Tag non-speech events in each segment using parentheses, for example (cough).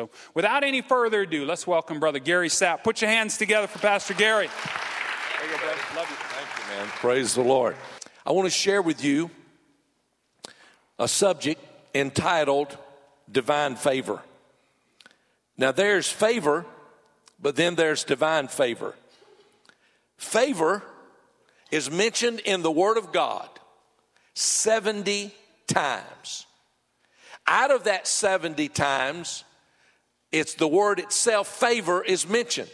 So without any further ado, let's welcome Brother Gary Sapp. Put your hands together for Pastor Gary. There you. Love you. Thank you, man. Praise the Lord. I want to share with you a subject entitled Divine Favor. Now, there's favor, but then there's divine favor. Favor is mentioned in the Word of God 70 times. Out of that 70 times, it's the word itself, favor, is mentioned.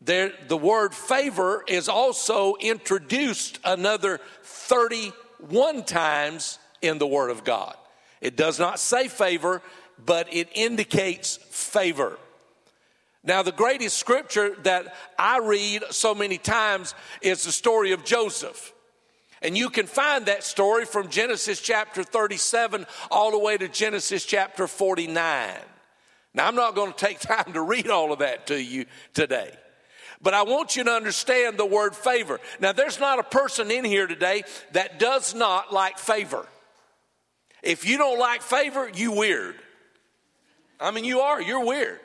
There, the word favor is also introduced another 31 times in the Word of God. It does not say favor, but it indicates favor. Now, the greatest scripture that I read so many times is the story of Joseph. And you can find that story from Genesis chapter 37 all the way to Genesis chapter 49. Now, I'm not going to take (laughs) time to read all of that to you today. But I want you to understand the word favor. Now, there's not a person in here today that does not like favor. If you don't like favor, you weird. I mean, you are, you're weird.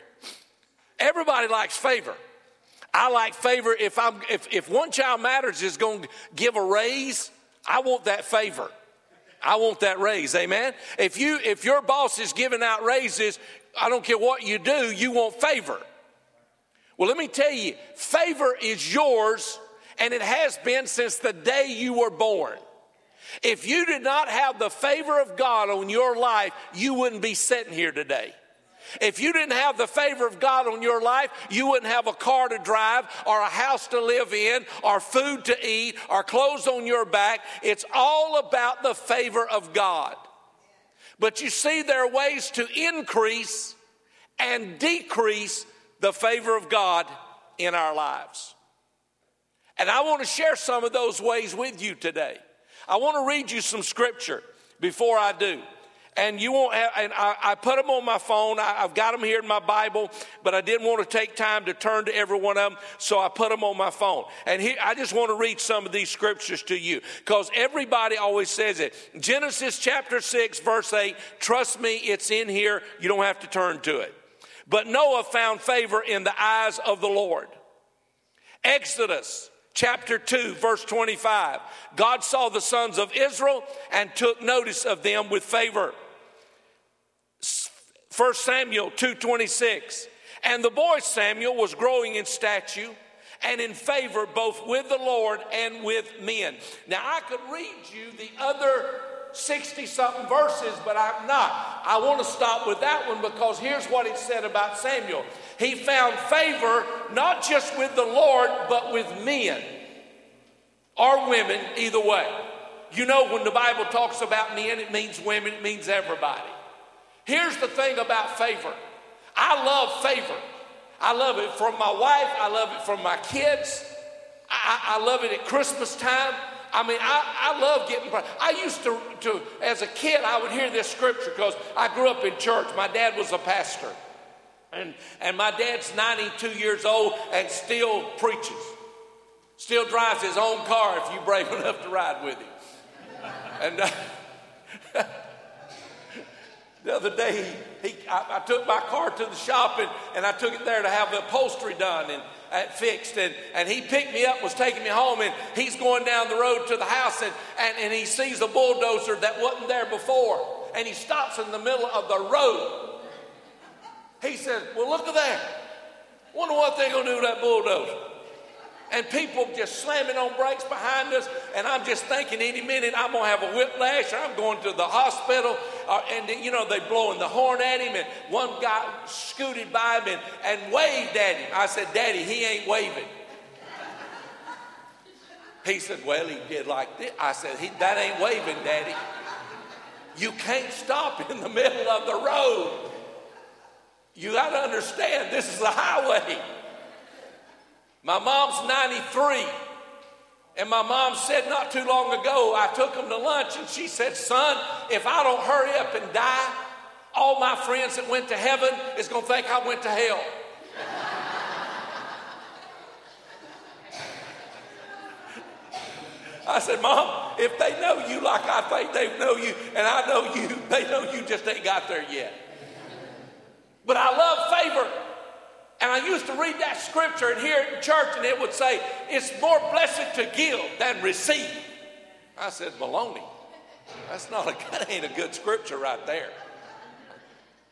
Everybody likes favor. I like favor. If I'm if, if one child matters is going to give a raise, I want that favor. I want that raise. Amen. If you if your boss is giving out raises, I don't care what you do, you want favor. Well, let me tell you, favor is yours, and it has been since the day you were born. If you did not have the favor of God on your life, you wouldn't be sitting here today. If you didn't have the favor of God on your life, you wouldn't have a car to drive or a house to live in or food to eat or clothes on your back. It's all about the favor of God. But you see, there are ways to increase and decrease the favor of God in our lives. And I want to share some of those ways with you today. I want to read you some scripture before I do. And you won't have, and I, I put them on my phone. I, have got them here in my Bible, but I didn't want to take time to turn to every one of them, so I put them on my phone. And here, I just want to read some of these scriptures to you because everybody always says it. Genesis chapter 6, verse 8, trust me, it's in here. You don't have to turn to it. But Noah found favor in the eyes of the Lord. Exodus chapter 2, verse 25. God saw the sons of Israel and took notice of them with favor. 1 Samuel 2:26. And the boy Samuel was growing in stature and in favor both with the Lord and with men. Now I could read you the other 60 something verses, but I'm not. I want to stop with that one because here's what it said about Samuel. He found favor not just with the Lord, but with men or women, either way. You know, when the Bible talks about men, it means women, it means everybody. Here's the thing about favor I love favor. I love it from my wife, I love it from my kids, I, I love it at Christmas time. I mean, I, I love getting. I used to, to, as a kid, I would hear this scripture because I grew up in church. My dad was a pastor. And, and my dad's 92 years old and still preaches, still drives his own car if you're brave (laughs) enough to ride with him. And uh, the other day, he, I, I, took my car to the shop and, and I took it there to have the upholstery done. And fixed. And, and he picked me up, was taking me home, and he's going down the road to the house, and, and, and he sees a bulldozer that wasn't there before. And he stops in the middle of the road. He says, Well, look at that. Wonder what they're going to do with that bulldozer and people just slamming on brakes behind us. And I'm just thinking any minute I'm going to have a whiplash or I'm going to the hospital. And, you know, they blowing the horn at him. And one guy scooted by him and, and waved at him. I said, Daddy, he ain't waving. He said, Well, he did like this. I said, That ain't waving, Daddy. You can't stop in the middle of the road. You got to understand, this is a highway. My mom's 93. And my mom said not too long ago, I took them to lunch and she said, Son, if I don't hurry up and die, all my friends that went to heaven is going to think I went to hell. (laughs) I said, Mom, if they know you like I think they know you, and I know you, (laughs) they know you just ain't got there yet. But I used to read that scripture and hear it in church, and it would say, It's more blessed to give than receive. I said, Baloney. That's not a, (laughs) that ain't a good scripture right there.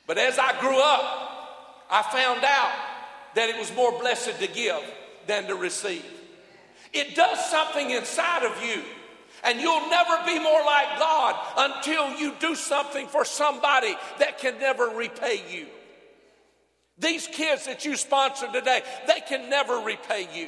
But as I grew up, I found out that it was more blessed to give than to receive. It does something inside of you. And you'll never be more like God until you do something for somebody that can never repay you. These kids that you sponsor today, they can never repay you.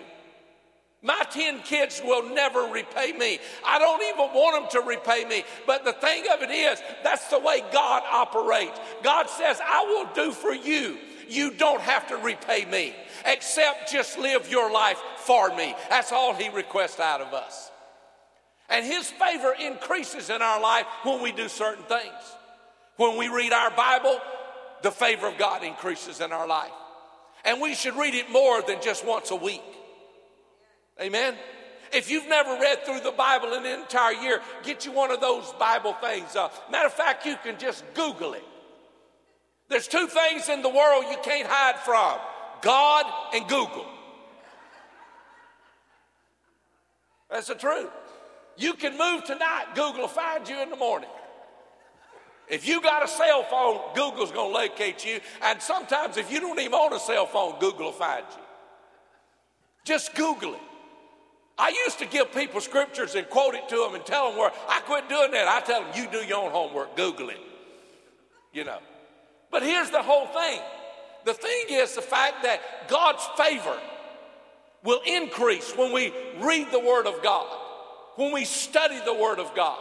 My 10 kids will never repay me. I don't even want them to repay me. But the thing of it is, that's the way God operates. God says, I will do for you. You don't have to repay me, except just live your life for me. That's all He requests out of us. And His favor increases in our life when we do certain things. When we read our Bible, the favor of God increases in our life. And we should read it more than just once a week. Amen. If you've never read through the Bible in an entire year, get you one of those Bible things. Uh, matter of fact, you can just Google it. There's two things in the world you can't hide from God and Google. That's the truth. You can move tonight, Google will find you in the morning. If you got a cell phone, Google's going to locate you. And sometimes, if you don't even own a cell phone, Google will find you. Just Google it. I used to give people scriptures and quote it to them and tell them where I quit doing that. I tell them, you do your own homework, Google it. You know. But here's the whole thing the thing is the fact that God's favor will increase when we read the Word of God, when we study the Word of God.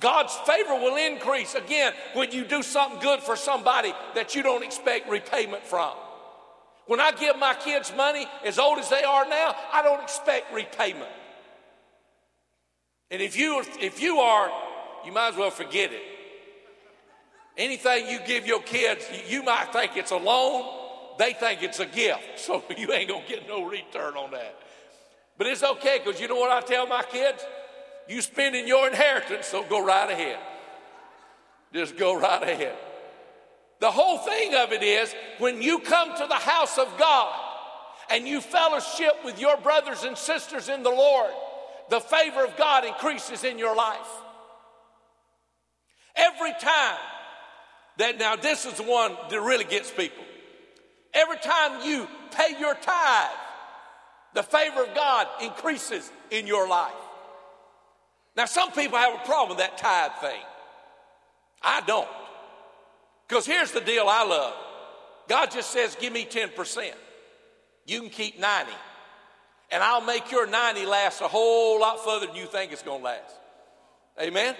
God's favor will increase again when you do something good for somebody that you don't expect repayment from. When I give my kids money, as old as they are now, I don't expect repayment. And if you, if you are, you might as well forget it. Anything you give your kids, you might think it's a loan, they think it's a gift. (laughs) So you ain't gonna get no return on that. But it's okay, because you know what I tell my kids? You spending your inheritance, so go right ahead. Just go right ahead. The whole thing of it is when you come to the house of God and you fellowship with your brothers and sisters in the Lord, the favor of God increases in your life. Every time that, now this is the one that really gets people. Every time you pay your tithe, the favor of God increases in your life. Now, some people have a problem with that tithe thing. I don't. Because here's the deal I love God just says, Give me 10%. You can keep 90. And I'll make your 90 last a whole lot further than you think it's going to last. Amen?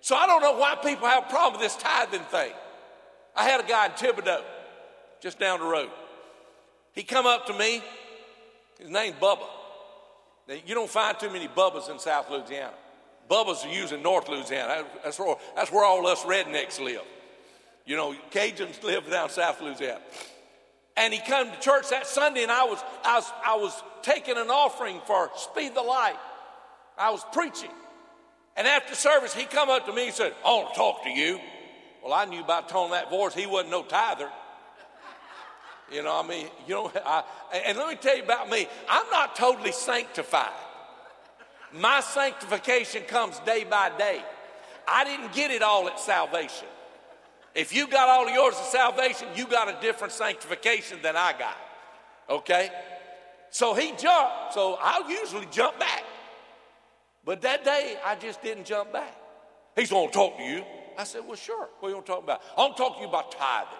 So I don't know why people have a problem with this tithing thing. I had a guy in Thibodaux, just down the road. He come up to me. His name's Bubba. You don't find too many Bubbas in South Louisiana. Bubbas are used in North Louisiana. That's where, that's where all us rednecks live. You know, Cajuns live down South Louisiana. And he come to church that Sunday, and I was, I was, I was taking an offering for Speed the Light. I was preaching. And after service, he come up to me and said, I want to talk to you. Well, I knew by tone that voice, he wasn't no tither. You know, I mean, you know, I, and let me tell you about me. I'm not totally sanctified. My sanctification comes day by day. I didn't get it all at salvation. If you got all of yours of salvation, you got a different sanctification than I got. Okay? So he jumped. So I'll usually jump back. But that day, I just didn't jump back. He's going to talk to you. I said, Well, sure. What are you to talk about? I'm gonna talk to you about tithing.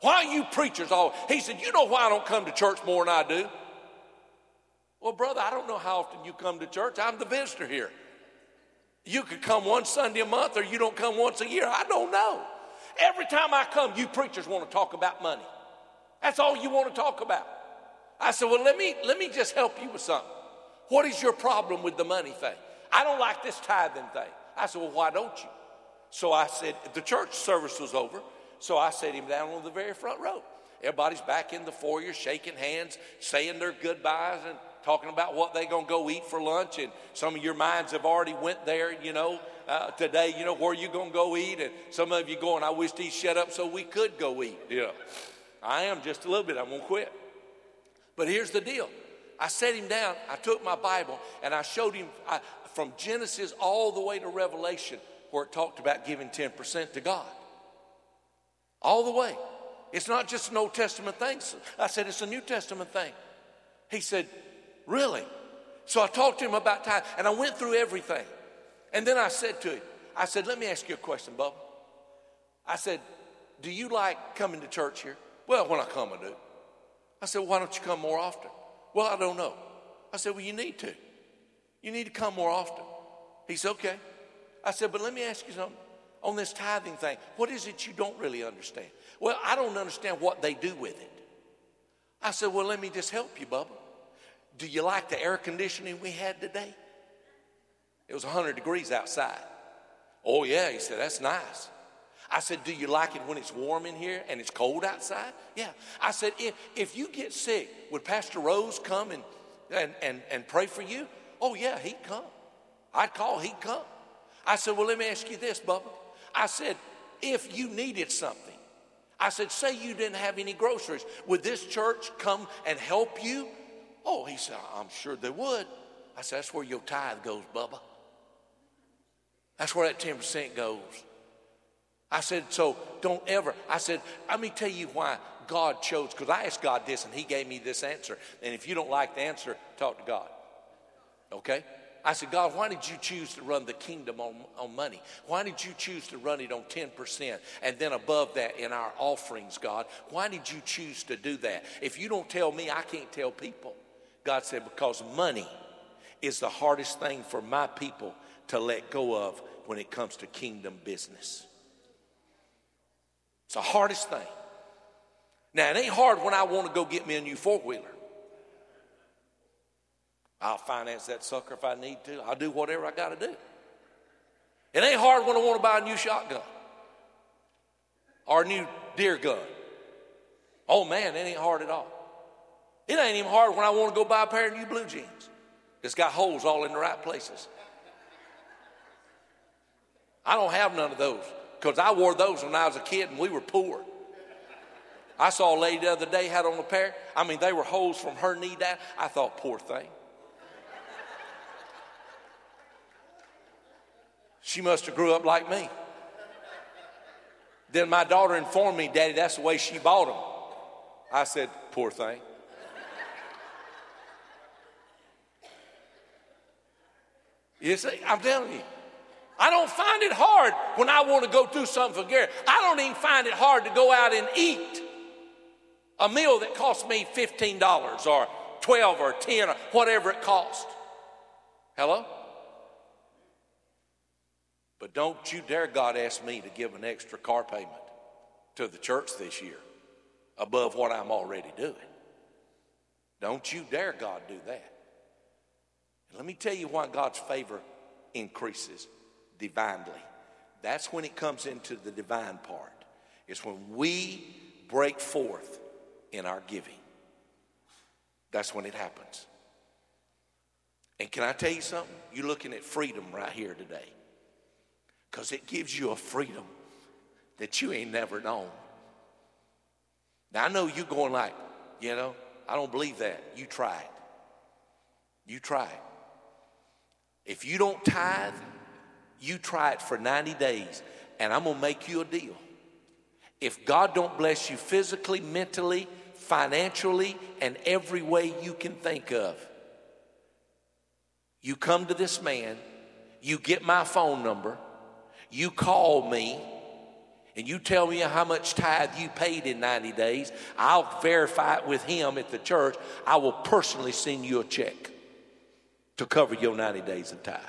Why you preachers all? He said, You know why I don't come to church more than I do? Well, brother, I don't know how often you come to church. I'm the visitor here. You could come one Sunday a month or you don't come once a year. I don't know. Every time I come, you preachers want to talk about money. That's all you want to talk about. I said, Well, let me, let me just help you with something. What is your problem with the money thing? I don't like this tithing thing. I said, Well, why don't you? So I said, The church service was over. So I set him down on the very front row. Everybody's back in the foyer, shaking hands, saying their goodbyes, and talking about what they're going to go eat for lunch. And some of your minds have already went there, you know, uh, today, you know, where you going to go eat. And some of you going, I wish he shut up so we could go eat. You know, I am just a little bit. I'm going to quit. But here's the deal I sat him down, I took my Bible, and I showed him I, from Genesis all the way to Revelation where it talked about giving 10% to God. All the way. It's not just an Old Testament thing. I said, it's a New Testament thing. He said, Really? So I talked to him about time and I went through everything. And then I said to him, I said, Let me ask you a question, Bubba. I said, Do you like coming to church here? Well, when I come, I do. I said, Why don't you come more often? Well, I don't know. I said, Well, you need to. You need to come more often. He said, Okay. I said, But let me ask you something. On this tithing thing, what is it you don't really understand? Well, I don't understand what they do with it. I said, Well, let me just help you, Bubba. Do you like the air conditioning we had today? It was 100 degrees outside. Oh, yeah. He said, That's nice. I said, Do you like it when it's warm in here and it's cold outside? Yeah. I said, If, if you get sick, would Pastor Rose come and, and, and, and pray for you? Oh, yeah, he'd come. I'd call, he'd come. I said, Well, let me ask you this, Bubba. I said, If you needed something, I said, Say you didn't have any groceries, would this church come and help you? Oh, he said, I'm sure they would. I said, That's where your tithe goes, Bubba. That's where that 10% goes. I said, So don't ever. I said, Let me tell you why God chose, because I asked God this and He gave me this answer. And if you don't like the answer, talk to God. Okay? I said, God, why did you choose to run the kingdom on, on money? Why did you choose to run it on 10%? And then above that in our offerings, God, why did you choose to do that? If you don't tell me, I can't tell people. God said, because money is the hardest thing for my people to let go of when it comes to kingdom business. It's the hardest thing. Now, it ain't hard when I want to go get me a new four wheeler. I'll finance that sucker if I need to. I'll do whatever I got to do. It ain't hard when I want to buy a new shotgun or a new deer gun. Oh man, it ain't hard at all. It ain't even hard when I want to go buy a pair of new blue jeans. It's got holes all in the right places. I don't have none of those because I wore those when I was a kid and we were poor. I saw a lady the other day had on a pair. I mean, they were holes from her knee down. I thought, poor thing. She must have grew up like me. Then my daughter informed me, Daddy, that's the way she bought them. I said, poor thing. You see, I'm telling you. I don't find it hard when I want to go do something for Gary. I don't even find it hard to go out and eat a meal that costs me $15 or 12 or 10 or whatever it costs. Hello? But don't you dare God ask me to give an extra car payment to the church this year above what I'm already doing. Don't you dare God do that. Let me tell you why God's favor increases divinely. That's when it comes into the divine part. It's when we break forth in our giving. That's when it happens. And can I tell you something? You're looking at freedom right here today. Because it gives you a freedom that you ain't never known. Now I know you going like, you know, I don't believe that. You try it. You try it. If you don't tithe, you try it for 90 days, and I'm going to make you a deal. If God don't bless you physically, mentally, financially, and every way you can think of, you come to this man, you get my phone number, you call me, and you tell me how much tithe you paid in 90 days, I'll verify it with him at the church. I will personally send you a check to cover your 90 days of tithe.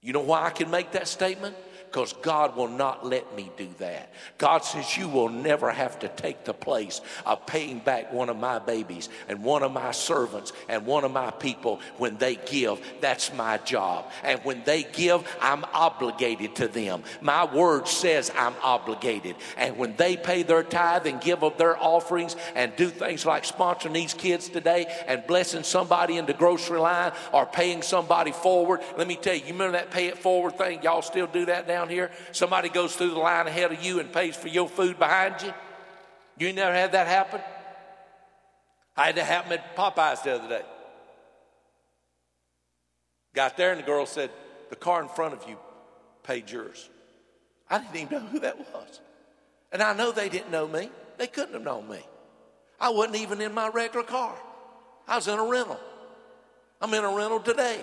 You know why I can make that statement? Because God will not let me do that. God says, You will never have to take the place of paying back one of my babies and one of my servants and one of my people when they give. That's my job. And when they give, I'm obligated to them. My word says I'm obligated. And when they pay their tithe and give of their offerings and do things like sponsoring these kids today and blessing somebody in the grocery line or paying somebody forward, let me tell you, you remember that pay it forward thing? Y'all still do that now? Down here, somebody goes through the line ahead of you and pays for your food behind you? You never had that happen? I had to happen at Popeyes the other day. Got there and the girl said, The car in front of you paid yours. I didn't even know who that was. And I know they didn't know me. They couldn't have known me. I wasn't even in my regular car. I was in a rental. I'm in a rental today.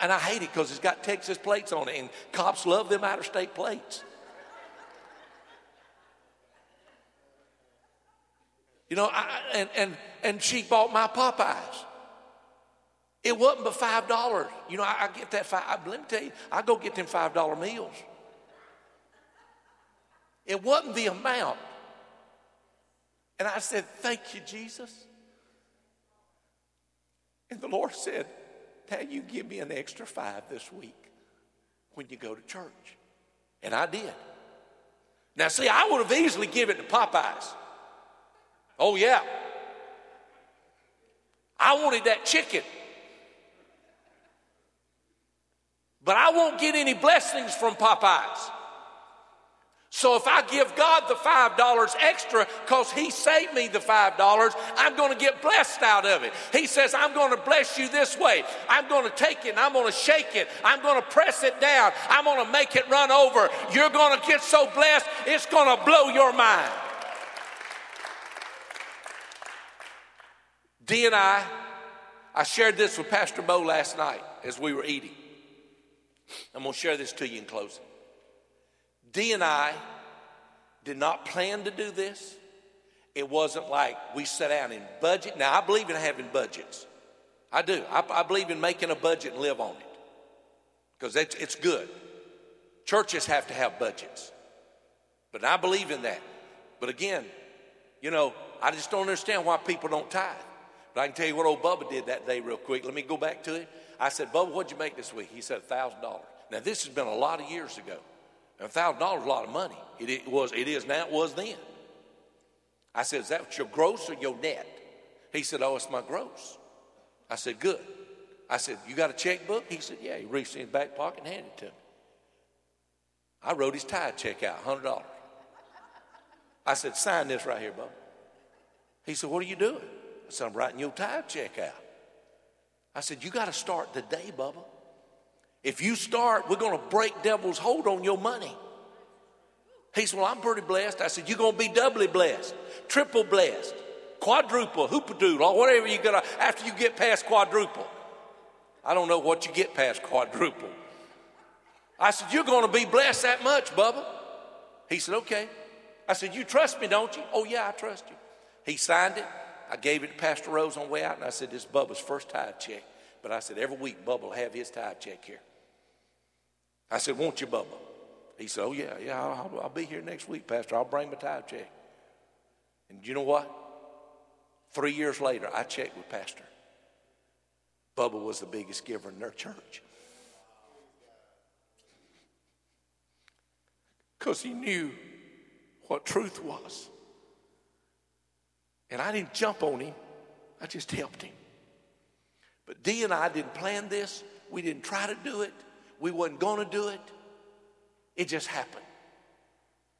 And I hate it because it's got Texas plates on it, and cops love them out of state plates. You know, I, and, and, and she bought my Popeyes. It wasn't but five dollars. You know, I, I, get that five. Let me tell you, I go get them five dollar meals. It wasn't the amount. And I said, "Thank you, Jesus." And the Lord said, "Now you give me an extra five this week when you go to church," and I did. Now, see, I would have easily given it to Popeyes. Oh yeah, I wanted that chicken. But I won't get any blessings from Popeyes. So if I give God the $5 extra because He saved me the $5, I'm going to get blessed out of it. He says, I'm going to bless you this way. I'm going to take it and I'm going to shake it. I'm going to press it down. I'm going to make it run over. You're going to get so blessed, it's going to blow your mind. Dee and I, I shared this with Pastor Bo last night as we were eating. I'm going to share this to you in closing. Dee and I did not plan to do this. It wasn't like we sat down and budget. Now, I believe in having budgets. I do. I, I believe in making a budget and live on it because it's, it's good. Churches have to have budgets. But I believe in that. But again, you know, I just don't understand why people don't tithe. But I can tell you what old Bubba did that day, real quick. Let me go back to it. I said, Bubba, what'd you make this week? He said, $1,000. Now, this has been a lot of years ago. And $1,000 is a lot of money. It, it, was, it is now, it was then. I said, Is that your gross or your net? He said, Oh, it's my gross. I said, Good. I said, You got a checkbook? He said, Yeah. He reached in his back pocket and handed it to me. I wrote his tithe check out, $100. I said, Sign this right here, Bubba. He said, What are you doing? I said, I'm writing your tithe check out. I said, You got to start today, Bubba. If you start, we're going to break devil's hold on your money. He said, Well, I'm pretty blessed. I said, You're going to be doubly blessed, triple blessed, quadruple, hoopadoodle, or whatever you got after you get past quadruple. I don't know what you get past quadruple. I said, You're going to be blessed that much, Bubba. He said, Okay. I said, You trust me, don't you? Oh, yeah, I trust you. He signed it. I gave it to Pastor Rose on the way out, and I said, This is Bubba's first tithe check. But I said, Every week, Bubba will have his tithe check here. I said, Won't you, Bubba? He said, Oh, yeah, yeah, I'll, I'll be here next week, Pastor. I'll bring my tithe check. And you know what? Three years later, I checked with Pastor. Bubba was the biggest giver in their church. Because he knew what truth was. And I didn't jump on him, I just helped him. But Dee and I didn't plan this. We didn't try to do it. We wasn't going to do it. It just happened.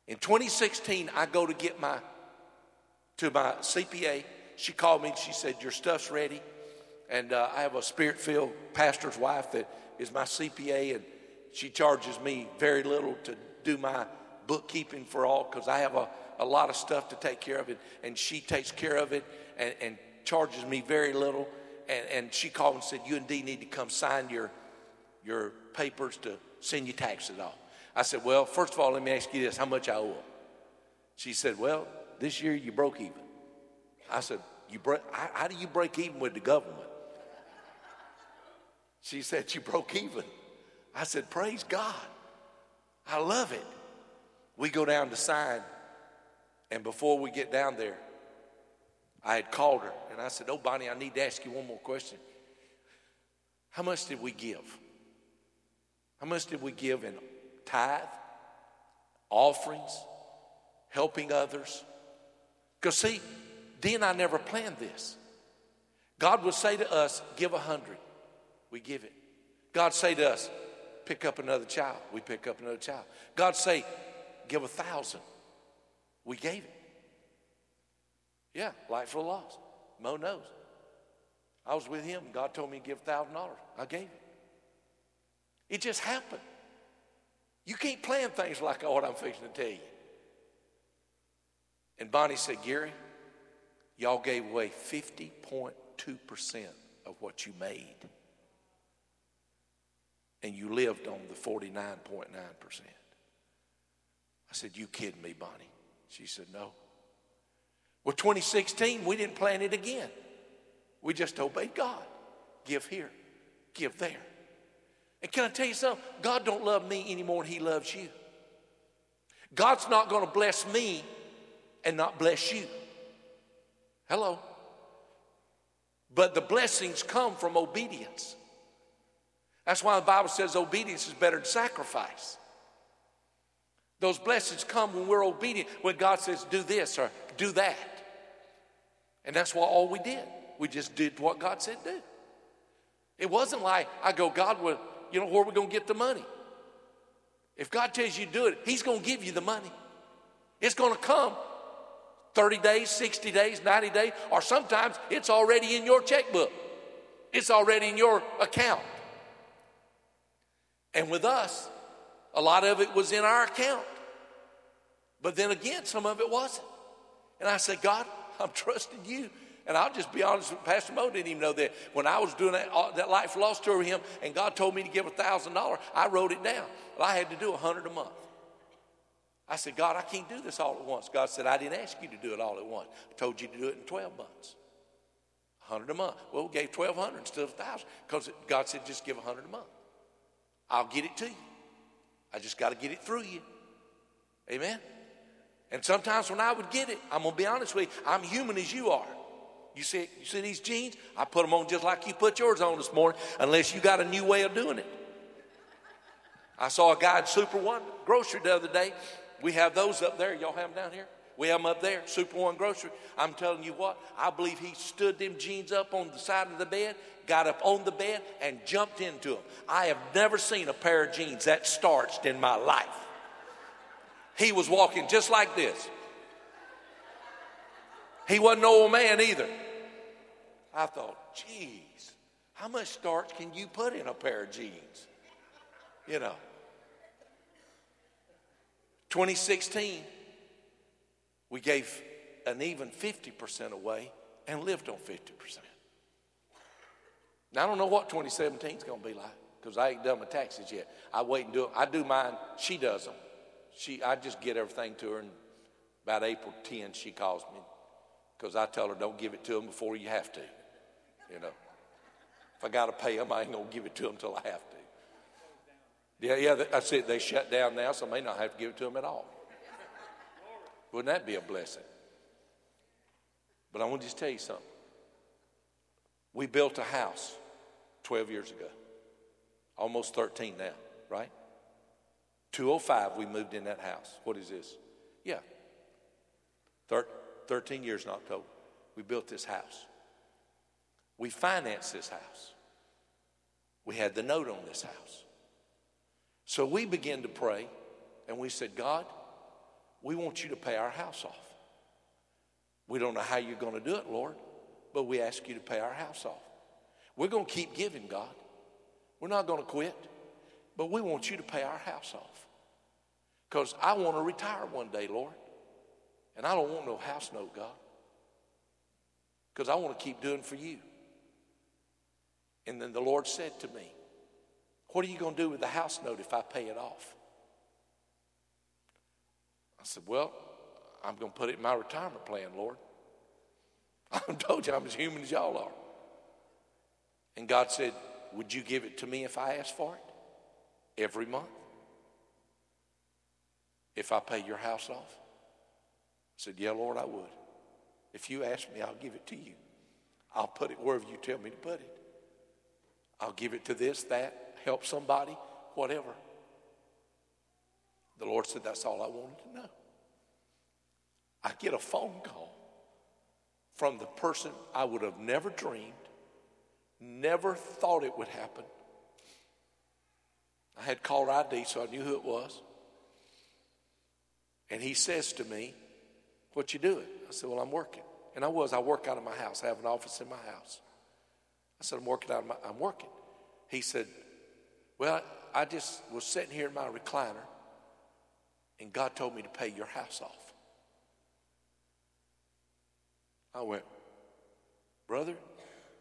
In 2016, I go to get my to my CPA. She called me and she said, "Your stuff's ready." And uh, I have a spirit-filled pastor's wife that is my CPA, and she charges me very little to do my bookkeeping for all because I have a, a lot of stuff to take care of it, and she takes care of it and, and charges me very little. And, and she called and said, "You and need to come sign your your papers to send your taxes off." I said, Well, first of all, let me ask you this: How much I owe? She said, Well, this year you broke even. I said, You break? How, how do you break even with the government? She said, You broke even. I said, Praise God. I love it. We go down to sign, and before we get down there, I had called her and I said, Oh, Bonnie, I need to ask you one more question. How much did we give? How much did we give in tithe, offerings, helping others? Because, see, and I never planned this. God would say to us, Give a hundred. We give it. God say to us, Pick up another child. We pick up another child. God say, Give a thousand. We gave it. Yeah, life for the lost. Mo knows. I was with him. God told me to give $1,000. I gave it. It just happened. You can't plan things like what I'm fixing to tell you. And Bonnie said, Gary, y'all gave away 50.2% of what you made. And you lived on the 49.9%. I said, You kidding me, Bonnie? She said, No. Well, 2016, we didn't plan it again. We just obeyed God. Give here, give there. And can I tell you something? God don't love me any more than he loves you. God's not going to bless me and not bless you. Hello. But the blessings come from obedience. That's why the Bible says obedience is better than sacrifice. Those blessings come when we're obedient, when God says, do this or do that. And that's what all we did. We just did what God said do. It wasn't like I go, God, well, you know, where are we going to get the money? If God tells you to do it, He's going to give you the money. It's going to come 30 days, 60 days, 90 days, or sometimes it's already in your checkbook. It's already in your account. And with us, a lot of it was in our account. But then again, some of it wasn't. And I said, God, I'm (laughs) trusting you. And I'll just be honest, Pastor Mo didn't even know that. When I was doing that, uh, that life lost tour with him and God told me to give $1,000, I wrote it down. Well, I had to do 100 a month. I said, God, I can't do this all at once. God said, I didn't ask you to do it all at once. I told you to do it in 12 months. 100 a month. Well, we gave 1200 instead of 1000 because God said, just give 100 a month. I'll get it to you. I just got to get it through you. Amen? And sometimes when I would get it, I'm going to be honest with you, I'm human as you are. You see, you see these jeans? I put them on just like you put yours on this morning, unless you got a new way of doing it. I saw a guy at Super One grocery the other day. We have those up there. Y'all have them down here? We have them up there, Super One Grocery. I'm telling you what, I believe he stood them jeans up on the side of the bed, got up on the bed, and jumped into them. I have never seen a pair of jeans that starched in my life. He was walking just like this. He wasn't no old man either. I thought, geez, how much starch can you put in a pair of jeans? You know. 2016, we gave an even 50% away and lived on 50%. Now, I don't know what 2017 is going to be like because I ain't done my taxes yet. I wait and do it. I do mine. She does them. She, I just get everything to her, and about April 10, she calls me because I tell her, don't give it to them before you have to. You know, if I got to pay them, I ain't to give it to them until I have to. Yeah, yeah, that's it. They shut down now, so I may not have to give it to them at all. Wouldn't that be a blessing? But I want to just tell you something. We built a house 12 years ago, almost 13 now, right? 205, we moved in that house. What is this? Yeah. 13 years in October. We built this house. We financed this house. We had the note on this house. So we began to pray and we said, God, we want you to pay our house off. We don't know how you're going to do it, Lord, but we ask you to pay our house off. We're going to keep giving, God. We're not going to quit, but we want you to pay our house off. Because I want to retire one day, Lord. And I don't want no house note, God. Because I want to keep doing for you. And then the Lord said to me, what are you going to do with the house note if I pay it off? I said, Well, I'm going to put it in my retirement plan, Lord. (laughs) I told you I'm as human as y'all are. And God said, Would you give it to me if I ask for it? Every month? If I pay your house off? Said, Yeah, Lord, I would. If you ask me, I'll give it to you. I'll put it wherever you tell me to put it. I'll give it to this, that, help somebody, whatever. The Lord said, That's all I wanted to know. I get a phone call from the person I would have never dreamed, never thought it would happen. I had caller ID, so I knew who it was. And he says to me, What you doing? I said, Well, I'm working. And I was. I work out of my house. I have an office in my house. I said, I'm working out of my, I'm working. He said, Well, I just was sitting here in my recliner, and God told me to pay your house off. I went, Brother,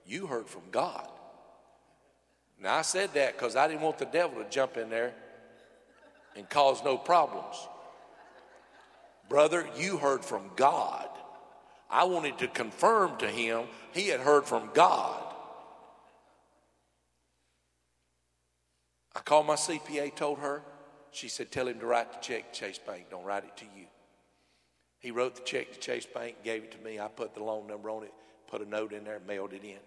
you heard from God. Now, I said that because I didn't want the devil to jump in there and cause no problems. Brother, you heard from God. I wanted to confirm to him he had heard from God. I called my CPA, told her. She said, Tell him to write the check to Chase Bank. Don't write it to you. He wrote the check to Chase Bank, gave it to me. I put the loan number on it, put a note in there, mailed it in.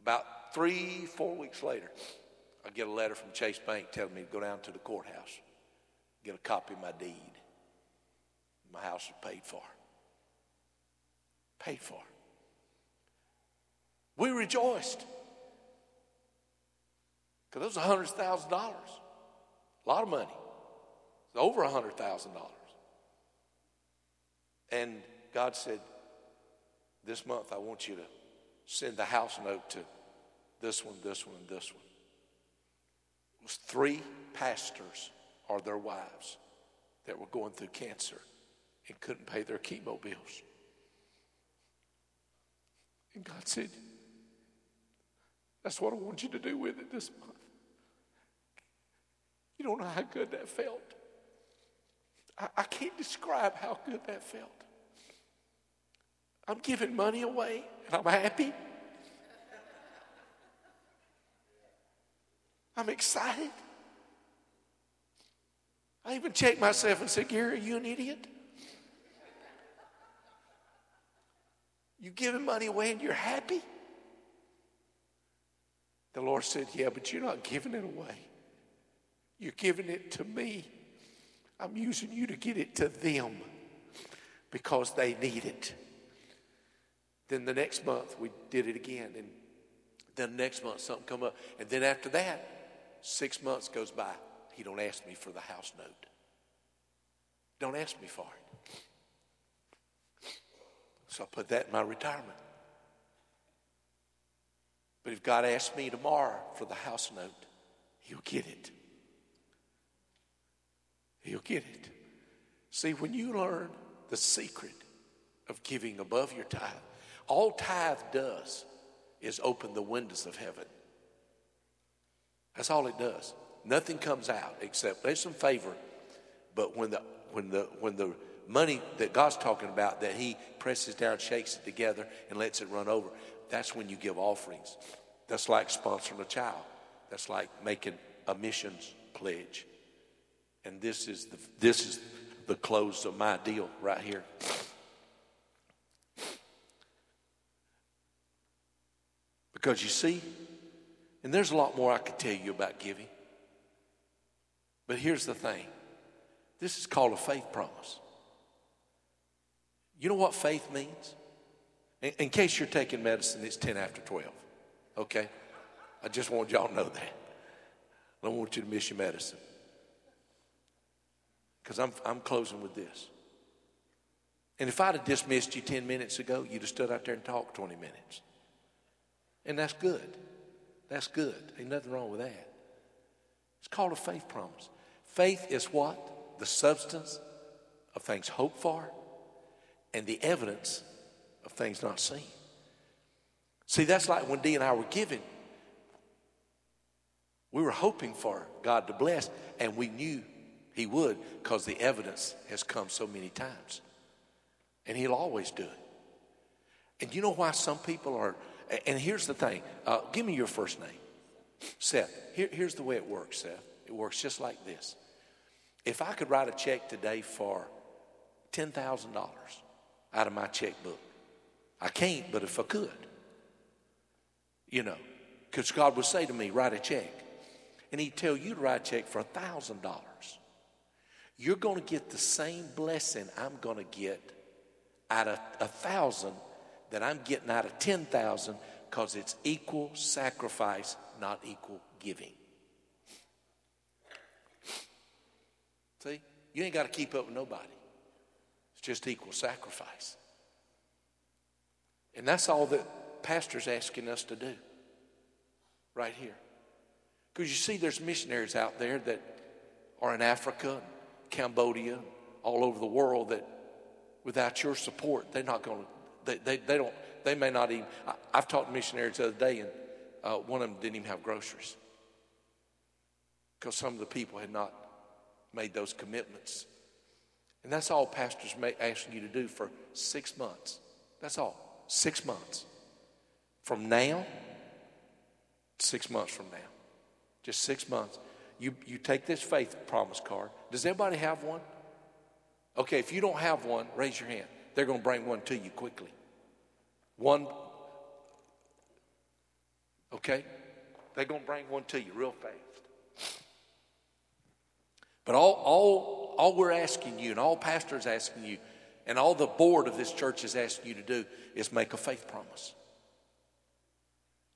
About three, four weeks later, I get a letter from Chase Bank telling me to go down to the courthouse, get a copy of my deed. My house was paid for. Paid for. We rejoiced. Because that was $100,000. A lot of money. Over $100,000. And God said, This month I want you to send the house note to this one, this one, and this one. It was three pastors or their wives that were going through cancer and couldn't pay their chemo bills. And God said, That's what I want you to do with it this month. You don't know how good that felt. I, I can't describe how good that felt. I'm giving money away and I'm happy. I'm excited. I even checked myself and said, Gary, are you an idiot? You giving money away and you're happy? The Lord said, Yeah, but you're not giving it away. You're giving it to me. I'm using you to get it to them because they need it. Then the next month we did it again, and then the next month something come up, and then after that, six months goes by. He don't ask me for the house note. Don't ask me for it. So I put that in my retirement. But if God asks me tomorrow for the house note, He'll get it. He'll get it. See, when you learn the secret of giving above your tithe, all tithe does is open the windows of heaven. That's all it does. Nothing comes out except there's some favor, but when the when the when the money that God's talking about that He presses down, shakes it together, and lets it run over, that's when you give offerings. That's like sponsoring a child. That's like making a missions pledge. And this is the, this is the close of my deal right here. Because you see, and there's a lot more I could tell you about giving. But here's the thing this is called a faith promise. You know what faith means? In, in case you're taking medicine, it's 10 after 12. Okay? I just want y'all to know that. I don't want you to miss your medicine because I'm, I'm closing with this. And if I'd have dismissed you 10 minutes ago, you'd have stood out there and talked 20 minutes. And that's good. That's good. Ain't nothing wrong with that. It's called a faith promise. Faith is what? The substance of things hoped for and the evidence of things not seen. See, that's like when Dee and I were giving. We were hoping for God to bless, and we knew he would because the evidence has come so many times. And He'll always do it. And you know why some people are, and here's the thing uh, give me your first name Seth. Here, here's the way it works, Seth. It works just like this. If I could write a check today for $10,000 out of my checkbook, I can't, but if I could, you know, because God would say to me, write a check. And He'd tell you to write a check for a $1,000 you're going to get the same blessing I'm going to get out of a thousand that I'm getting out of 10,000 because it's equal sacrifice, not equal giving. See, you ain't got to keep up with nobody. Just equal sacrifice. And that's all that pastor's asking us to do right here. Because you see, there's missionaries out there that are in Africa, Cambodia, all over the world that without your support, they're not going to, they, they, they don't, they may not even. I, have talked to missionaries the other day, and uh, one of them didn't even have groceries because some of the people had not made those commitments. And that's all pastors may asking you to do for six months. That's all. Six months. From now, six months from now. Just six months. You, you take this faith promise card. Does everybody have one? Okay, if you don't have one, raise your hand. They're going to bring one to you quickly. One, okay? They're going to bring one to you real fast. But all, all, all we're asking you, and all pastors asking you, and all the board of this church is asking you to do is make a faith promise.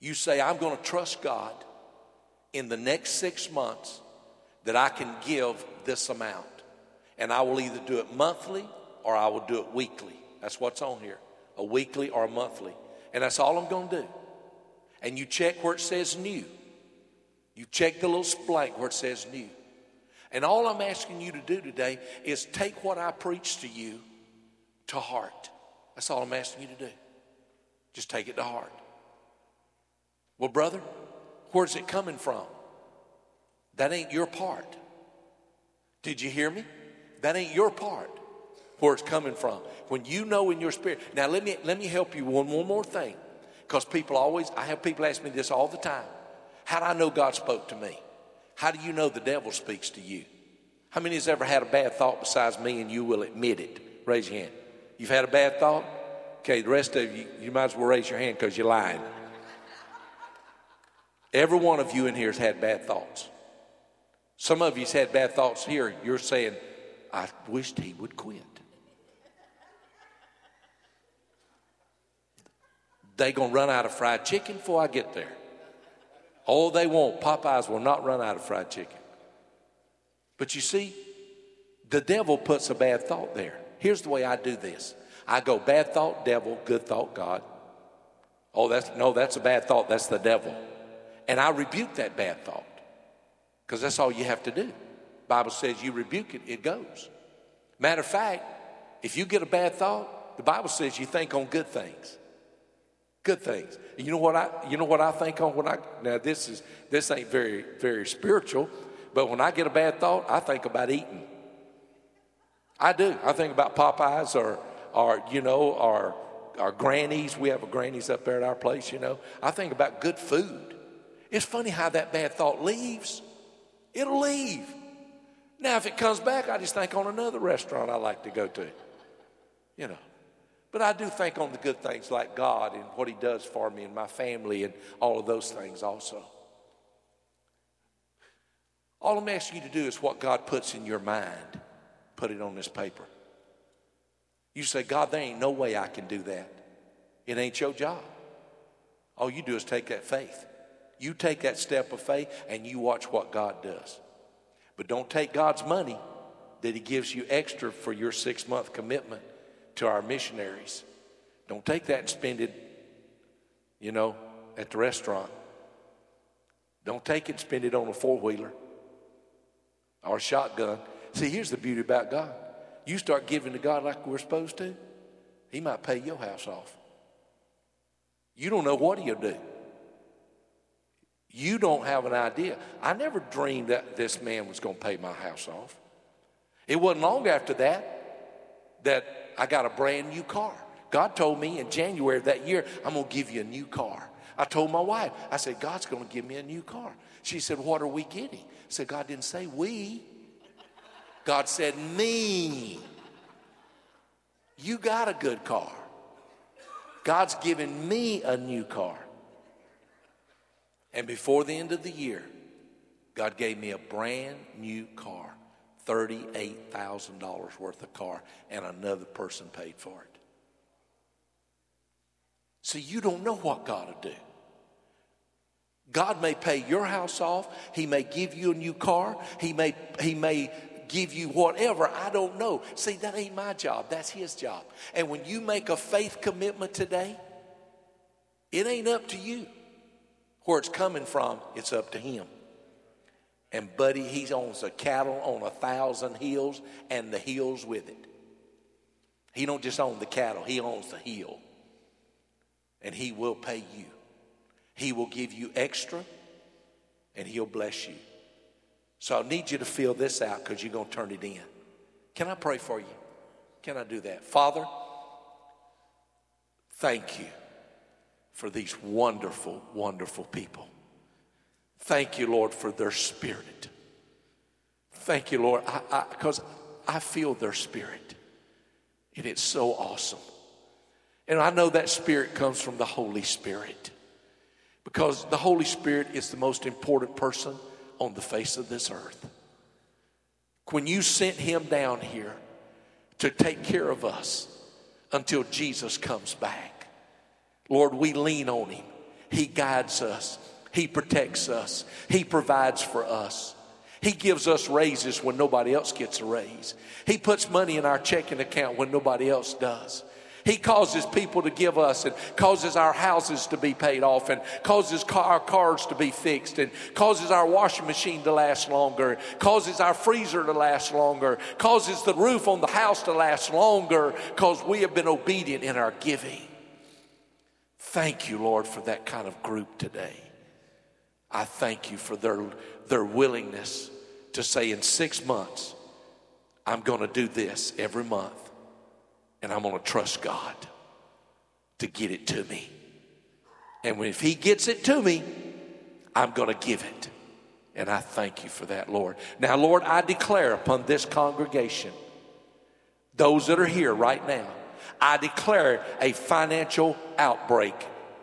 You say, I'm going to trust God in the next six months that I can give this amount. And I will either do it monthly or I will do it weekly. That's what's on here a weekly or a monthly. And that's all I'm going to do. And you check where it says new. You check the little blank where it says new. And all I'm asking you to do today is take what I preach to you to heart. That's all I'm asking you to do. Just take it to heart. Well, brother, where's it coming from? That ain't your part. Did you hear me? That ain't your part where it's coming from. When you know in your spirit. Now let me let me help you one, one more thing. Because people always I have people ask me this all the time. How do I know God spoke to me? How do you know the devil speaks to you? How many has ever had a bad thought besides me and you will admit it? Raise your hand. You've had a bad thought? Okay, the rest of you, you might as well raise your hand because you're lying. Every one of you in here has had bad thoughts. Some of you's had bad thoughts here. You're saying, I wished he would quit. They gonna run out of fried chicken before I get there. Oh, they won't. Popeyes will not run out of fried chicken. But you see, the devil puts a bad thought there. Here's the way I do this. I go bad thought, devil, good thought, God. Oh, that's no, that's a bad thought. That's the devil. And I rebuke that bad thought. Because that's all you have to do. Bible says you rebuke it, it goes. Matter of fact, if you get a bad thought, the Bible says you think on good things. Good things. You know what I you know what I think on when I now this is this ain't very very spiritual, but when I get a bad thought, I think about eating. I do. I think about Popeyes or or you know, our our grannies. We have a grannies up there at our place, you know. I think about good food. It's funny how that bad thought leaves. It'll leave. Now, if it comes back, I just think on another restaurant I like to go to. You know. But I do think on the good things like God and what He does for me and my family and all of those things also. All I'm asking you to do is what God puts in your mind, put it on this paper. You say, God, there ain't no way I can do that. It ain't your job. All you do is take that faith. You take that step of faith and you watch what God does. But don't take God's money that He gives you extra for your six month commitment to our missionaries. Don't take that and spend it, you know, at the restaurant. Don't take it and spend it on a four wheeler or a shotgun. See, here's the beauty about God. You start giving to God like we're supposed to, He might pay your house off. You don't know what He'll do. You don't have an idea. I never dreamed that this man was going to pay my house off. It wasn't long after that that I got a brand new car. God told me in January of that year, I'm going to give you a new car. I told my wife, I said, God's going to give me a new car. She said, What are we getting? I said, God didn't say we. God said, Me. You got a good car. God's given me a new car. And before the end of the year, God gave me a brand new car, $38,000 worth of car, and another person paid for it. See, you don't know what God will do. God may pay your house off. He may give you a new car. He may, he may give you whatever. I don't know. See, that ain't my job. That's his job. And when you make a faith commitment today, It ain't up to you. Where it's coming from, it's up to him. And buddy, he owns the cattle on a thousand hills and the hills with it. He don't just own the cattle, he owns the hill. And he will pay you. He will give you extra and he'll bless you. So I need you to fill this out because you're going to turn it in. Can I pray for you? Can I do that? Father, thank you for these wonderful, wonderful people. Thank you, Lord, for their spirit. Thank you, Lord, because I, I, I feel their spirit. And it's so awesome. And I know that spirit comes from the Holy Spirit because the Holy Spirit is the most important person on the face of this earth. When you sent him down here to take care of us until Jesus comes back, Lord, we lean on him. He guides us, he protects us, he provides for us. He gives us raises when nobody else gets a raise. He puts money in our checking account when nobody else does. He causes people to give us and causes our houses to be paid off and causes our cars to be fixed and causes our washing machine to last longer, causes our freezer to last longer, causes the roof on the house to last longer because we have been obedient in our giving. Thank you, Lord, for that kind of group today. I thank you for their, their willingness to say in six months, I'm going to do this every month and I'm going to trust God to get it to me. And if He gets it to me, I'm going to give it. And I thank you for that, Lord. Now, Lord, I declare upon this congregation, those that are here right now, I declare a financial outbreak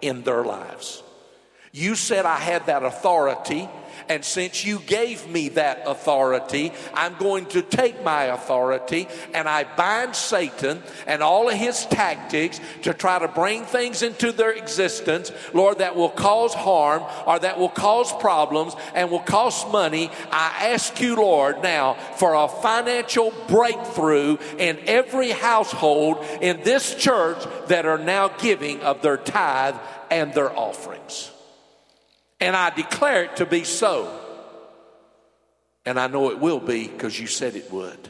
in their lives. You said I had that authority and since you gave me that authority, I'm going to take my authority and I bind Satan and all of his tactics to try to bring things into their existence, Lord, that will cause harm or that will cause problems and will cost money. I ask you, Lord, now for a financial breakthrough in every household in this church that are now giving of their tithe and their offerings. And I declare it to be so. And I know it will be because you said it would.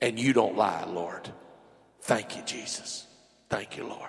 And you don't lie, Lord. Thank you, Jesus. Thank you, Lord.